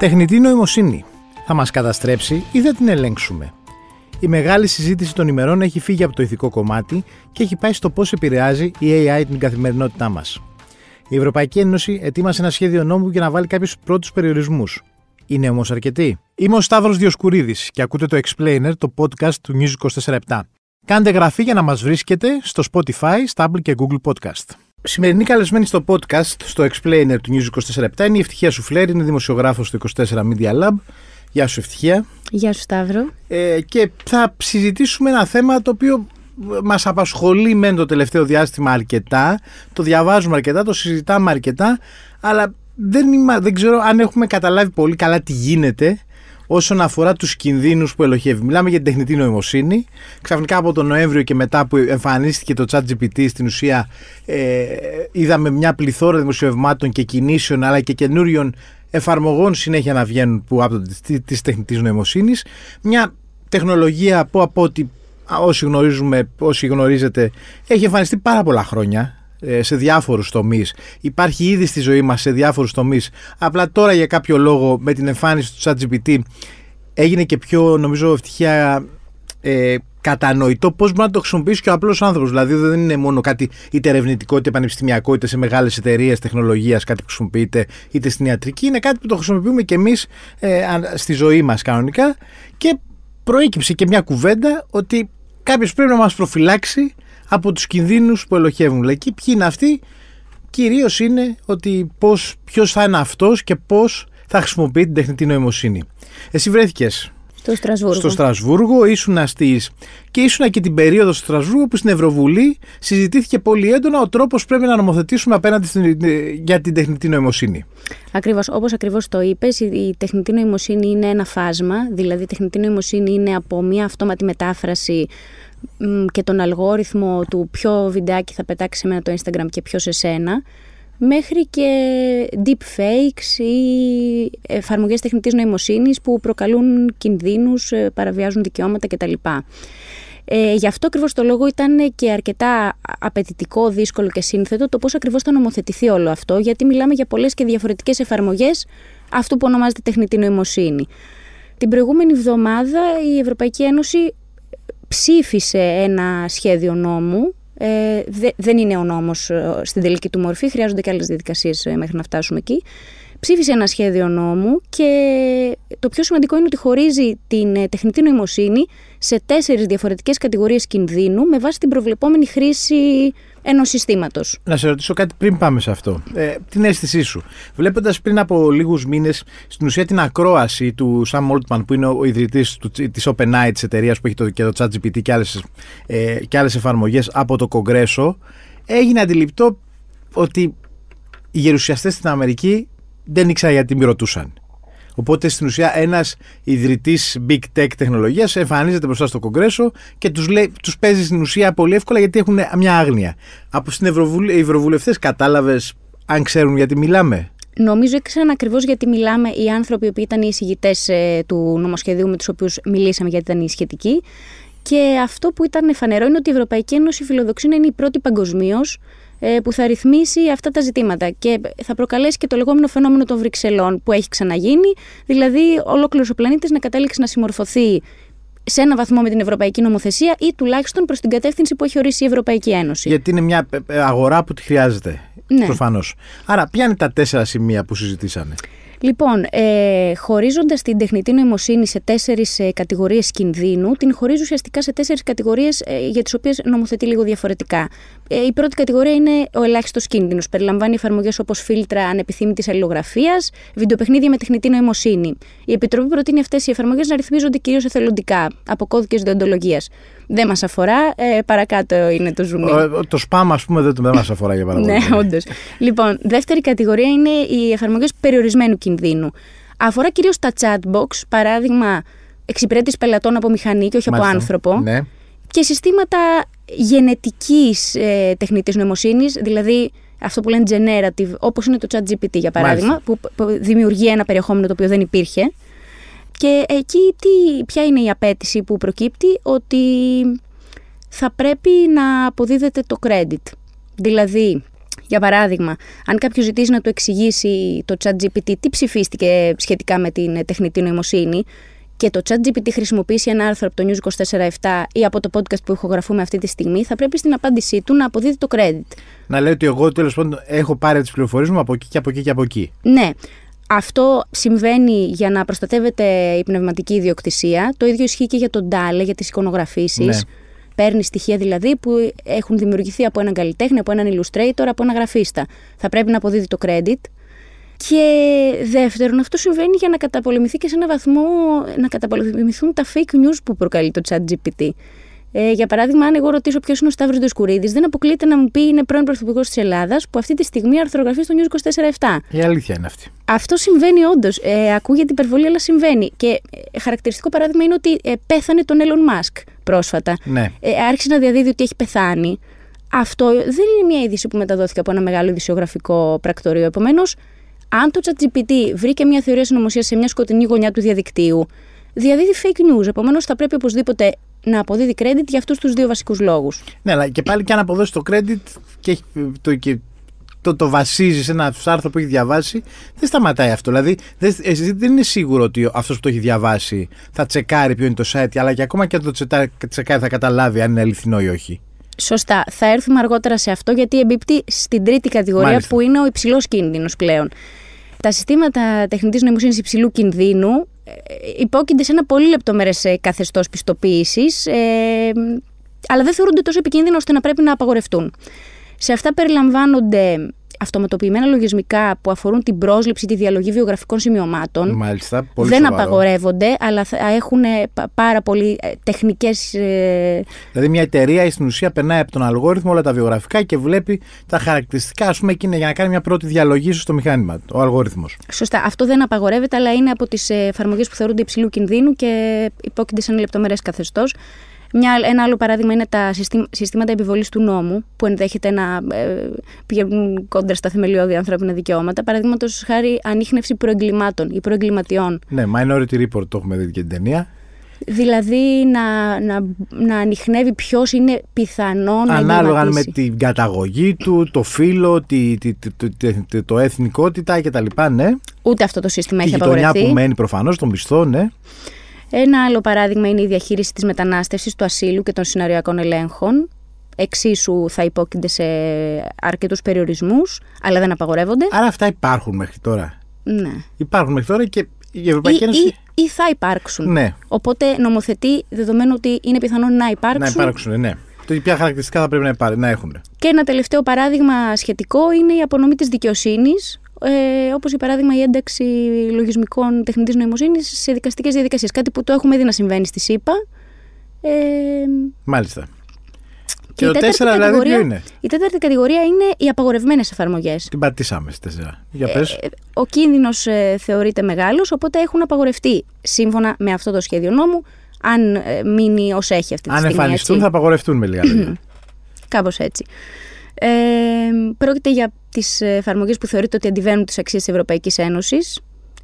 Τεχνητή νοημοσύνη. Θα μας καταστρέψει ή θα την ελέγξουμε. Η μεγάλη συζήτηση των ημερών έχει φύγει από το ηθικό κομμάτι και έχει πάει στο πώς επηρεάζει η AI την καθημερινότητά μας. Η Ευρωπαϊκή Ένωση ετοίμασε ένα σχέδιο νόμου για να βάλει κάποιους πρώτους περιορισμούς. Είναι όμως αρκετοί. Είμαι ο Σταύρος Διοσκουρίδης και ακούτε το Explainer, το podcast του News 24 Κάντε γραφή για να μας βρίσκετε στο Spotify, Stable και Google Podcast. Σημερινή καλεσμένη στο podcast, στο Explainer του News 24 είναι η Ευτυχία Σουφλέρη, είναι δημοσιογράφος του 24 Media Lab. Γεια σου Ευτυχία. Γεια σου Σταύρο. Ε, και θα συζητήσουμε ένα θέμα το οποίο μας απασχολεί μεν το τελευταίο διάστημα αρκετά, το διαβάζουμε αρκετά, το συζητάμε αρκετά, αλλά δεν, είμα, δεν ξέρω αν έχουμε καταλάβει πολύ καλά τι γίνεται όσον αφορά τους κινδύνους που ελοχεύει. Μιλάμε για την τεχνητή νοημοσύνη. Ξαφνικά από τον Νοέμβριο και μετά που εμφανίστηκε το ChatGPT στην ουσία ε, είδαμε μια πληθώρα δημοσιευμάτων και κινήσεων αλλά και καινούριων εφαρμογών συνέχεια να βγαίνουν που από της τεχνητής νοημοσύνης. Μια τεχνολογία που από ό,τι όσοι γνωρίζουμε, όσοι γνωρίζετε, έχει εμφανιστεί πάρα πολλά χρόνια ε, σε διάφορους τομείς. Υπάρχει ήδη στη ζωή μας σε διάφορους τομείς. Απλά τώρα για κάποιο λόγο με την εμφάνιση του ChatGPT έγινε και πιο νομίζω ευτυχία ε, κατανοητό πώς μπορεί να το χρησιμοποιήσει και ο απλός άνθρωπος. Δηλαδή δεν είναι μόνο κάτι είτε ερευνητικό είτε πανεπιστημιακό είτε σε μεγάλες εταιρείες τεχνολογίας κάτι που χρησιμοποιείται είτε στην ιατρική. Είναι κάτι που το χρησιμοποιούμε και εμείς ε, στη ζωή μας κανονικά. Και προέκυψε και μια κουβέντα ότι κάποιος πρέπει να μας προφυλάξει από τους κινδύνους που ελοχεύουν. Δηλαδή, ποιοι είναι αυτοί, κυρίως είναι ότι ποιος θα είναι αυτός και πώς θα χρησιμοποιεί την τεχνητή νοημοσύνη. Εσύ βρέθηκες στο Στρασβούργο. Στο Στρασβούργο ήσουν στις... και ήσουν και την περίοδο στο Στρασβούργο που στην Ευρωβουλή συζητήθηκε πολύ έντονα ο τρόπος πρέπει να νομοθετήσουμε απέναντι στην... για την τεχνητή νοημοσύνη. Ακριβώς. Όπως ακριβώς το είπες, η τεχνητή νοημοσύνη είναι ένα φάσμα. Δηλαδή, η τεχνητή νοημοσύνη είναι από μια αυτόματη μετάφραση και τον αλγόριθμο του ποιο βιντεάκι θα πετάξει σε μένα το Instagram και ποιος σε σένα μέχρι και deepfakes ή εφαρμογές τεχνητής νοημοσύνης που προκαλούν κινδύνους, ε, παραβιάζουν δικαιώματα κτλ. Ε, γι' αυτό ακριβώς το λόγο ήταν και αρκετά απαιτητικό, δύσκολο και σύνθετο το πώς ακριβώς θα νομοθετηθεί όλο αυτό, γιατί μιλάμε για πολλές και διαφορετικές εφαρμογές αυτού που ονομάζεται τεχνητή νοημοσύνη. Την προηγούμενη εβδομάδα η Ευρωπαϊκή Ένωση ψήφισε ένα σχέδιο νόμου. Ε, δεν είναι ο νόμος ε, στην τελική του μορφή, χρειάζονται και άλλες διαδικασίες ε, μέχρι να φτάσουμε εκεί. Ψήφισε ένα σχέδιο νόμου και το πιο σημαντικό είναι ότι χωρίζει την ε, τεχνητή νοημοσύνη σε τέσσερις διαφορετικές κατηγορίες κινδύνου με βάση την προβλεπόμενη χρήση ενός συστήματος. Να σε ρωτήσω κάτι πριν πάμε σε αυτό. Ε, την αίσθησή σου. Βλέποντας πριν από λίγους μήνες στην ουσία την ακρόαση του Sam Altman, που είναι ο ιδρυτής της OpenAI, της εταιρείας που έχει το, και το ChatGPT και άλλες ε, άλλες εφαρμογές από το Κογκρέσο, έγινε αντιληπτό ότι οι γερουσιαστές στην Αμερική δεν ήξεραν γιατί με ρωτούσαν. Οπότε στην ουσία ένας ιδρυτής big tech τεχνολογίας εμφανίζεται μπροστά στο Κογκρέσο και τους τους παίζει στην ουσία πολύ εύκολα γιατί έχουν μια άγνοια. Από στην Ευρωβουλ... Ευρωβουλευτές κατάλαβες αν ξέρουν γιατί μιλάμε; Νομίζω ήξεραν ακριβώς γιατί μιλάμε οι άνθρωποι που ήταν οι εισηγητές ε, του νομοσχεδίου με τους οποίους μιλήσαμε γιατί ήταν οι σχετικοί. Και αυτό που ήταν φανερό είναι ότι η Ευρωπαϊκή Ένωση φιλοδοξεί να είναι η πρώτη παγκοσμίως ε, που θα ρυθμίσει αυτά τα ζητήματα και θα προκαλέσει και το λεγόμενο φαινόμενο των Βρυξελών που έχει ξαναγίνει, δηλαδή ολόκληρος ο πλανήτης να κατέληξει να συμμορφωθεί σε ένα βαθμό με την Ευρωπαϊκή Νομοθεσία ή τουλάχιστον προς την κατεύθυνση που έχει ορίσει η Ευρωπαϊκή Ένωση. Γιατί είναι μια ε, αγορά που τη χρειάζεται. Ναι. Προφανώς. Άρα, ποια είναι τα τέσσερα σημεία που συζητήσανε; Λοιπόν, ε, χωρίζοντας την τεχνητή νοημοσύνη σε τέσσερις ε, κατηγορίες κινδύνου, την χωρίζει ουσιαστικά σε τέσσερις κατηγορίες ε, για τις οποίες νομοθετεί λίγο διαφορετικά. Ε, η πρώτη κατηγορία είναι ο ελάχιστος κίνδυνος. Περιλαμβάνει εφαρμογές όπως φίλτρα ανεπιθύμητης αλληλογραφίας, βιντεοπαιχνίδια με τεχνητή νοημοσύνη. Η Επιτροπή προτείνει αυτές οι εφαρμογές να ρυθμίζονται κυρίως εθελοντικά από κώδικες διοντολογίας. Δεν μας αφορά, ε, παρακάτω είναι το zoom. το spam, ας πούμε, δεν, δεν μας αφορά για παράδειγμα. ναι, όντως. λοιπόν, δεύτερη κατηγορία είναι οι εφαρμογές περιορισμένου κινδύνου. Αφορά κυρίως τα chatbox, παράδειγμα εξυπηρέτηση πελατών από μηχανή και όχι από άνθρωπο. Ναι. Και συστήματα γενετικής ε, τεχνητής νοημοσύνης, δηλαδή αυτό που λένε generative, όπως είναι το ChatGPT για παράδειγμα, που, που, δημιουργεί ένα περιεχόμενο το οποίο δεν υπήρχε. Και εκεί τι, ποια είναι η απέτηση που προκύπτει, ότι θα πρέπει να αποδίδεται το credit. Δηλαδή, Για παράδειγμα, αν κάποιος ζητήσει να του εξηγήσει το ChatGPT τι ψηφίστηκε σχετικά με την τεχνητή νοημοσύνη και το ChatGPT χρησιμοποιήσει ένα άρθρο από το News 24-7 ή από το podcast που ηχογραφούμε αυτή τη στιγμή, θα πρέπει στην απάντησή του να αποδίδει το credit. Να λέει ότι εγώ τέλος πάντων έχω πάρει τις πληροφορίες μου από εκεί και από εκεί και από εκεί. Ναι. Αυτό συμβαίνει για να προστατεύεται η πνευματική ιδιοκτησία. Το ίδιο ισχύει και για τον Ντάλε, για τις εικονογραφήσεις. Ναι. Παίρνει στοιχεία δηλαδή που έχουν δημιουργηθεί από έναν καλλιτέχνη, από έναν illustrator, από έναν γραφίστα. Θα πρέπει να αποδίδει το credit. Και δεύτερον, αυτό συμβαίνει για να καταπολεμηθεί και σε έναν βαθμό να καταπολεμηθούν τα fake news που προκαλεί το chat GPT. Ε, για παράδειγμα, αν εγώ ρωτήσω ποιος είναι ο Σταύρος Ντοσκουρίδη, δεν αποκλείεται να μου πει είναι πρώην Πρωθυπουργός της Ελλάδας που αυτή τη στιγμή αρθρογραφεί στο News 24-7. Η αλήθεια είναι αυτή. Αυτό συμβαίνει όντως. Ε, ακούγεται υπερβολή, αλλά συμβαίνει. Και ε, χαρακτηριστικό παράδειγμα είναι ότι ε, πέθανε τον Elon Musk πρόσφατα. Ναι. Ε, άρχισε να διαδίδει ότι έχει πεθάνει. Αυτό δεν είναι μια είδηση που μεταδόθηκε από ένα μεγάλο ειδησιογραφικό πρακτορείο. Επομένως, αν το ChatGPT βρήκε μια θεωρία συνωμοσίας σε μια σκοτεινή γωνιά του διαδικτύου, διαδίδει fake news. Επομένως, θα πρέπει οπωσδήποτε να αποδίδει credit για αυτούς τους δύο βασικούς λόγους. Ναι, αλλά και πάλι και αν αποδώσει το credit και, το, και το, το βασίζεις σε ένα άρθρο που έχει διαβάσει, δεν σταματάει αυτό. Δηλαδή, δεν, εσύ δεν είναι σίγουρο ότι αυτός που το έχει διαβάσει θα τσεκάρει ποιο είναι το site, αλλά και ακόμα και αν το τσεκάρει θα καταλάβει αν είναι αληθινό ή όχι. Σωστά. Θα έρθουμε αργότερα σε αυτό γιατί εμπίπτει στην τρίτη κατηγορία Μάλιστα. που είναι ο υψηλός κίνδυνος πλέον. Τα συστήματα τεχνητής νοημοσύνης υψηλού κινδύνου ε, υπόκεινται σε ένα πολύ λεπτομερές καθεστώς πιστοποίησης, ε, αλλά δεν θεωρούνται τόσο επικίνδυνα ώστε να πρέπει να απαγορευτούν. Σε αυτά περιλαμβάνονται αυτοματοποιημένα λογισμικά που αφορούν την πρόσληψη, τη διαλογή βιογραφικών σημειωμάτων. Μάλιστα. Πολύ δεν σοβαρό. απαγορεύονται, αλλά θα έχουν ε, πα- πάρα πολύ τεχνικές. Δηλαδή, μια εταιρεία στην ουσία περνάει από τον αλγόριθμο όλα τα βιογραφικά και βλέπει τα χαρακτηριστικά, ας πούμε, εκείνα για να κάνει μια πρώτη διαλογή στο μηχάνημα, ο αλγόριθμος. Σωστά. Αυτό δεν απαγορεύεται, αλλά είναι από τις εφαρμογές που θεωρούνται υψηλού κινδύνου και υπόκεινται σε ένα λεπτομερές καθεστώς. Μια, ένα άλλο παράδειγμα είναι τα συστή- συστήματα επιβολής του νόμου, που ενδέχεται να ε, πηγαίνουν κόντρα στα θεμελιώδη ανθρώπινα δικαιώματα. Παραδείγματος χάρη ανείχνευση προεγκλημάτων ή προεγκληματιών. Ναι, Minority Report το έχουμε δει και την ταινία. Δηλαδή να, να, να ανοιχνεύει ποιος είναι πιθανό να Ανάλογα με εγκληματίσει. την καταγωγή του, το φύλλο, τη, τη, τη, τη- τη- το εθνικότητα κτλ. Ναι. Ούτε αυτό το σύστημα Τη έχει γειτονιά απαγορευτεί. που μένει προφανώς, το μισθό, ναι. Ένα άλλο παράδειγμα είναι η διαχείριση της μετανάστευσης, του ασύλου και των συναριακών ελέγχων. Εξίσου θα υπόκεινται σε αρκετούς περιορισμούς, αλλά δεν απαγορεύονται. Άρα αυτά υπάρχουν μέχρι τώρα. Ναι. Υπάρχουν μέχρι τώρα και η Ή, Ευρωπαϊκή Ένωση. ή, ή θα υπάρξουν. Ναι, Οπότε νομοθετεί δεδομένου ότι είναι πιθανόν να υπάρξουν. να υπάρξουν, ναι. Το ποια χαρακτηριστικά θα πρέπει να, υπά- να έχουν. Και ένα τελευταίο παράδειγμα σχετικό είναι η απονομή της δικαιοσύνης, ε, όπως για παράδειγμα η ένταξη λογισμικών τεχνητής νοημοσύνης σε δικαστικές διαδικασίες. Κάτι που το έχουμε δει να συμβαίνει στη ΣΥΠΑ. Ε, Μάλιστα. Και Και η το τέταρτη 4 δηλαδή κατηγορία- ποιο είναι. Η τέταρτη κατηγορία είναι οι απαγορευμένες εφαρμογές. Την πατήσαμε στη 4. Για πες. Ο κίνδυνος θεωρείται μεγάλος, οπότε έχουν απαγορευτεί σύμφωνα με αυτό το σχέδιο νόμου, αν ε, μείνει ως έχει αυτή τη Αν στιγμή. εμφανιστούν έτσι. θα απαγορευτούν με λίγα λόγια. Κάπως έτσι. Ε, πρόκειται για τις εφαρμογές που θεωρείται ότι αντιβαίνουν τις αξίες της Ευρωπαϊκής Ένωσης.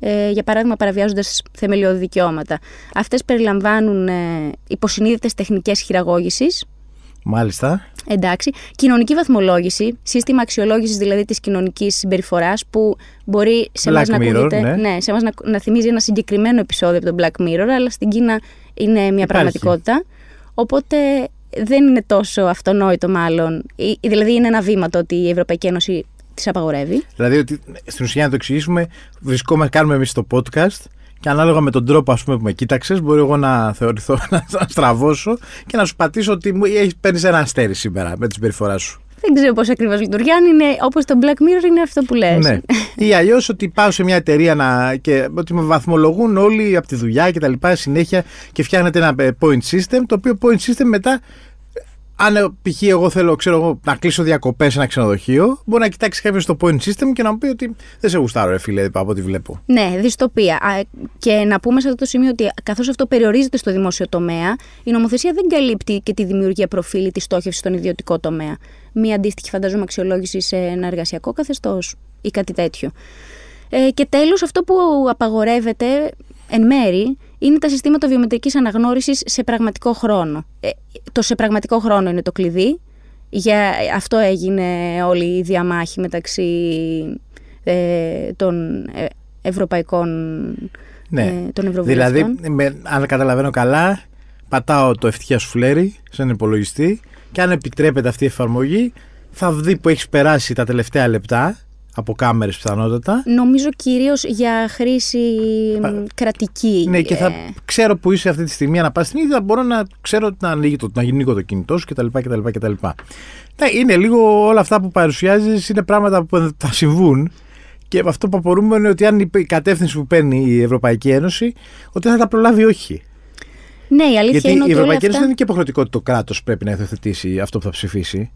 Ε, για παράδειγμα, παραβιάζοντας θεμελιώδη δικαιώματα. Αυτές περιλαμβάνουν ε, υποσυνείδητες τεχνικές χειραγώγησης, Μάλιστα. Εντάξει. Κοινωνική βαθμολόγηση, σύστημα αξιολόγησης δηλαδή της κοινωνικής συμπεριφοράς που μπορεί σε Black εμά να Mirror, ακούγεται. ναι. σε εμάς να, να θυμίζει ένα συγκεκριμένο επεισόδιο από τον Black Mirror, αλλά στην Κίνα είναι μια πραγματικότητα. Οπότε δεν είναι τόσο αυτονόητο, μάλλον. Ή- Δηλαδή είναι ένα βήμα το ότι η Ευρωπαϊκή Ένωση τις απαγορεύει. Δηλαδή ότι στην ουσία να το εξηγήσουμε, βρισκόμαστε, κάνουμε εμείς το podcast και ανάλογα με τον τρόπο ας πούμε, που με κοίταξες, μπορεί εγώ να θεωρηθώ να στραβώσω και να σου πατήσω ότι μου έχεις παίρνεις ένα αστέρι σήμερα με τη συμπεριφορά σου. Δεν ξέρω πώς ακριβώς λειτουργεί. Αν είναι όπως το Black Mirror, είναι αυτό που λες. Ναι. Ή αλλιώς ότι πάω σε μια εταιρεία να, και ότι με βαθμολογούν όλοι από τη δουλειά και τα λοιπά συνέχεια και φτιάχνεται ένα ε, point system, το οποίο point system μετά. Αν ε, π.χ. εγώ θέλω ξέρω εγώ, να κλείσω διακοπές σε ένα ξενοδοχείο, μπορεί να κοιτάξει κάποιος το point system και να μου πει ότι δεν σε γουστάρω, ρε φίλε, από ό,τι βλέπω. Ναι, δυστοπία. Α, Και να πούμε σε αυτό το σημείο ότι καθώς αυτό περιορίζεται στο δημόσιο τομέα, η νομοθεσία δεν καλύπτει και τη δημιουργία προφίλ ή τη στόχευση στον ιδιωτικό τομέα. Μία αντίστοιχη, φαντάζομαι, αξιολόγηση σε ένα εργασιακό καθεστώς ή κάτι τέτοιο. Ε, και τέλος, αυτό που απαγορεύεται εν μέρη είναι τα συστήματα βιομετρικής αναγνώρισης σε πραγματικό χρόνο. Ε, το σε πραγματικό χρόνο είναι το κλειδί. Για αυτό έγινε όλη η διαμάχη μεταξύ ε, των ε, ευρωπαϊκών Ναι. ε, των ευρωβουλευτών. Δηλαδή, με, αν καταλαβαίνω καλά, πατάω το ευτυχία σου φλέρι σε έναν υπολογιστή και αν επιτρέπεται αυτή η εφαρμογή, θα δει που έχεις περάσει τα τελευταία λεπτά από κάμερες πιθανότατα. Νομίζω κυρίως για χρήση μ, Πα- κρατική. Ναι, και θα ε, ξέρω που είσαι αυτή τη στιγμή, ανά πάση στιγμή, θα μπορώ να ξέρω ότι να ανοίγει το, να ανοίγω το κινητό σου κτλ. κτλ, κτλ. Ναι, είναι λίγο όλα αυτά που παρουσιάζεις είναι πράγματα που θα συμβούν. Και αυτό που απορούμε είναι ότι αν η η κατεύθυνση που παίρνει η Ευρωπαϊκή Ένωση, ότι θα τα προλάβει όχι. Ναι, η αλήθεια Γιατί είναι η ότι όλα Ευρωπαϊκή Ένωση αυτά... δεν είναι και υποχρεωτικό ότι το κράτος πρέπει να υιοθετήσει αυτό που θα ψηφίσει.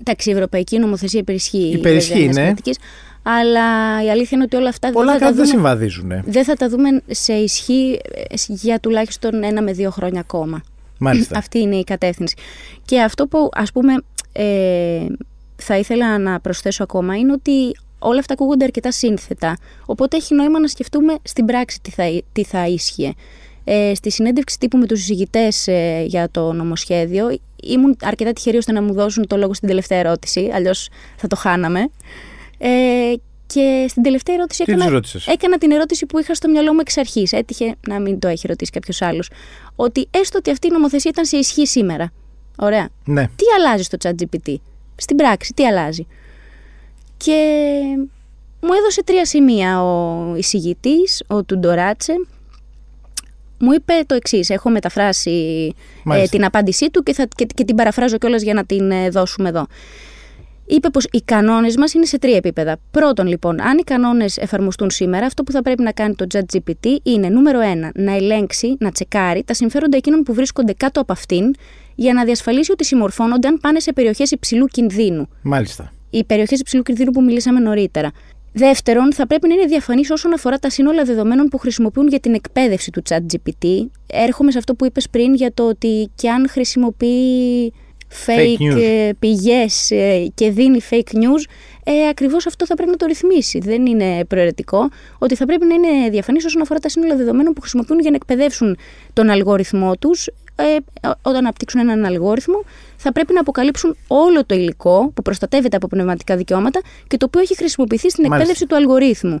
Εντάξει, η Ευρωπαϊκή νομοθεσία υπερισχύει. Υπερισχύει, βέβαια, μιας ναι. κρατικής, αλλά η αλήθεια είναι ότι όλα αυτά Πολλά δεν θα, τα κράτη δεν δούμε, συμβαδίζουν. δεν θα τα δούμε σε ισχύ ε, για τουλάχιστον ένα με δύο χρόνια ακόμα. Μάλιστα. Αυτή είναι η κατεύθυνση. Και αυτό που ας πούμε ε, θα ήθελα να προσθέσω ακόμα είναι ότι όλα αυτά ακούγονται αρκετά σύνθετα. Οπότε έχει νόημα να σκεφτούμε στην πράξη τι θα, τι θα ίσχυε. Ε, στη συνέντευξη τύπου με τους συζητητές ε, για το νομοσχέδιο ήμουν αρκετά τυχερή ώστε να μου δώσουν το λόγο στην τελευταία ερώτηση, αλλιώς θα το χάναμε. Ε, και στην τελευταία ερώτηση Τι τους έκανα, ρώτησες; έκανα την ερώτηση που είχα στο μυαλό μου εξ αρχής. Έτυχε να μην το έχει ρωτήσει κάποιος άλλος. Ότι έστω ότι αυτή η νομοθεσία ήταν σε ισχύ σήμερα. Ωραία. Ναι. Τι αλλάζει στο ChatGPT; Στην πράξη, τι αλλάζει; Και μου έδωσε τρία σημεία ο εισηγητής, ο Τουντοράτσε. Μου είπε το εξής. Έχω μεταφράσει ε, Μάλιστα. την απάντησή του και, θα, και, και την παραφράζω κιόλας για να την ε, δώσουμε εδώ. Είπε πως οι κανόνες μας είναι σε τρία επίπεδα. Πρώτον, λοιπόν, αν οι κανόνες εφαρμοστούν σήμερα, αυτό που θα πρέπει να κάνει το ChatGPT είναι νούμερο ένα, να ελέγξει, να τσεκάρει τα συμφέροντα εκείνων που βρίσκονται κάτω από αυτήν, για να διασφαλίσει ότι συμμορφώνονται αν πάνε σε περιοχές υψηλού κινδύνου Μάλιστα. οι περιοχές υψηλού κινδύνου που μιλήσαμε νωρίτερα. Δεύτερον, θα πρέπει να είναι διαφανής όσον αφορά τα σύνολα δεδομένων που χρησιμοποιούν για την εκπαίδευση του ChatGPT. Έρχομαι σε αυτό που είπες πριν για το ότι και αν χρησιμοποιεί Fake fake, news. ε, πηγές ε, και δίνει fake news, ε, ακριβώς αυτό θα πρέπει να το ρυθμίσει. Δεν είναι προαιρετικό ότι θα πρέπει να είναι διαφανής όσον αφορά τα σύνολα δεδομένων που χρησιμοποιούν για να εκπαιδεύσουν τον αλγόριθμό τους. Ε, όταν αναπτύξουν έναν αλγόριθμο, θα πρέπει να αποκαλύψουν όλο το υλικό που προστατεύεται από πνευματικά δικαιώματα και το οποίο έχει χρησιμοποιηθεί στην Μάλιστα. εκπαίδευση του αλγορίθμου.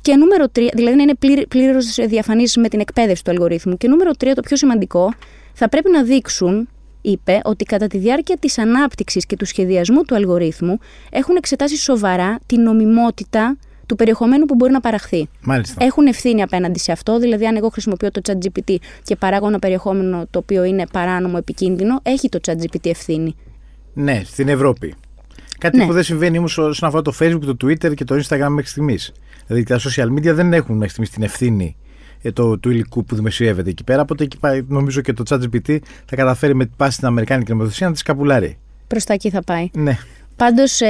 Και νούμερο 3, δηλαδή να είναι πλήρως διαφανής με την εκπαίδευση του αλγορίθμου. Και νούμερο 3, το πιο σημαντικό, θα πρέπει να δείξουν, είπε, ότι κατά τη διάρκεια της ανάπτυξης και του σχεδιασμού του αλγορίθμου έχουν εξετάσει σοβαρά την νομιμότητα του περιεχομένου που μπορεί να παραχθεί. Μάλιστα. Έχουν ευθύνη απέναντι σε αυτό, δηλαδή αν εγώ χρησιμοποιώ το ChatGPT και παράγω ένα περιεχόμενο το οποίο είναι παράνομο, επικίνδυνο, έχει το ChatGPT ευθύνη. Ναι, στην Ευρώπη. Κάτι Ναι. που δεν συμβαίνει όμως όσον αφορά το Facebook, το Twitter και το Instagram μέχρι στιγμής. Δηλαδή τα social media δεν έχουν μέχρι στιγμής την ευθύνη ε, το, του υλικού που δημοσιεύεται εκεί πέρα. Οπότε εκεί πάει, νομίζω και το ChatGPT θα καταφέρει με πάση στην Αμερικάνικη νομοθεσία να τη σκαπουλάρει. Προς τα εκεί θα πάει. Ναι. Πάντως,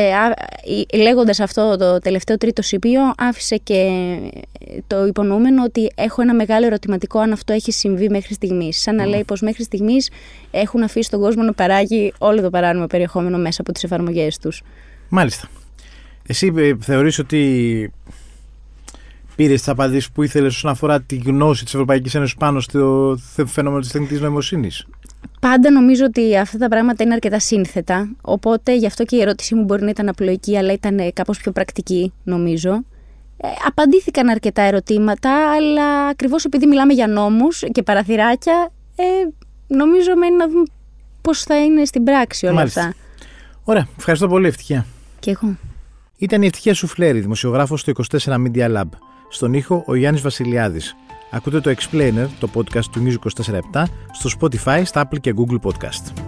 λέγοντας αυτό το τελευταίο τρίτο σημείο, άφησε και ε, το υπονοούμενο ότι έχω ένα μεγάλο ερωτηματικό αν αυτό έχει συμβεί μέχρι στιγμής. Σαν να λέει πως μέχρι στιγμής έχουν αφήσει τον κόσμο να παράγει όλο το παράνομο περιεχόμενο μέσα από τις εφαρμογές τους. Μάλιστα. Εσύ ε, θεωρείς ότι πήρες τις απαντήσεις που ήθελες όσον αφορά τη γνώση της Ευρωπαϊκής Ένωσης πάνω στο θε- φαινόμενο της τεχνητής νοημοσύνης; Πάντα νομίζω ότι αυτά τα πράγματα είναι αρκετά σύνθετα. Οπότε γι' αυτό και η ερώτησή μου μπορεί να ήταν απλοϊκή, αλλά ήταν κάπως πιο πρακτική, νομίζω. Ε, απαντήθηκαν αρκετά ερωτήματα, αλλά ακριβώς επειδή μιλάμε για νόμους και παραθυράκια, ε, νομίζω μένει να δούμε πώς θα είναι στην πράξη όλα Μάλιστα. αυτά. Ωραία. Ευχαριστώ πολύ, Ευτυχία. Και εγώ. Ήταν η Ευτυχία Σουφλέρη, δημοσιογράφος στο 24 Media Lab. Στον ήχο ο Γιάννης Βασιλιάδης. Ακούτε το Explainer, το podcast του News 24 στο Spotify, στα Apple και Google Podcast.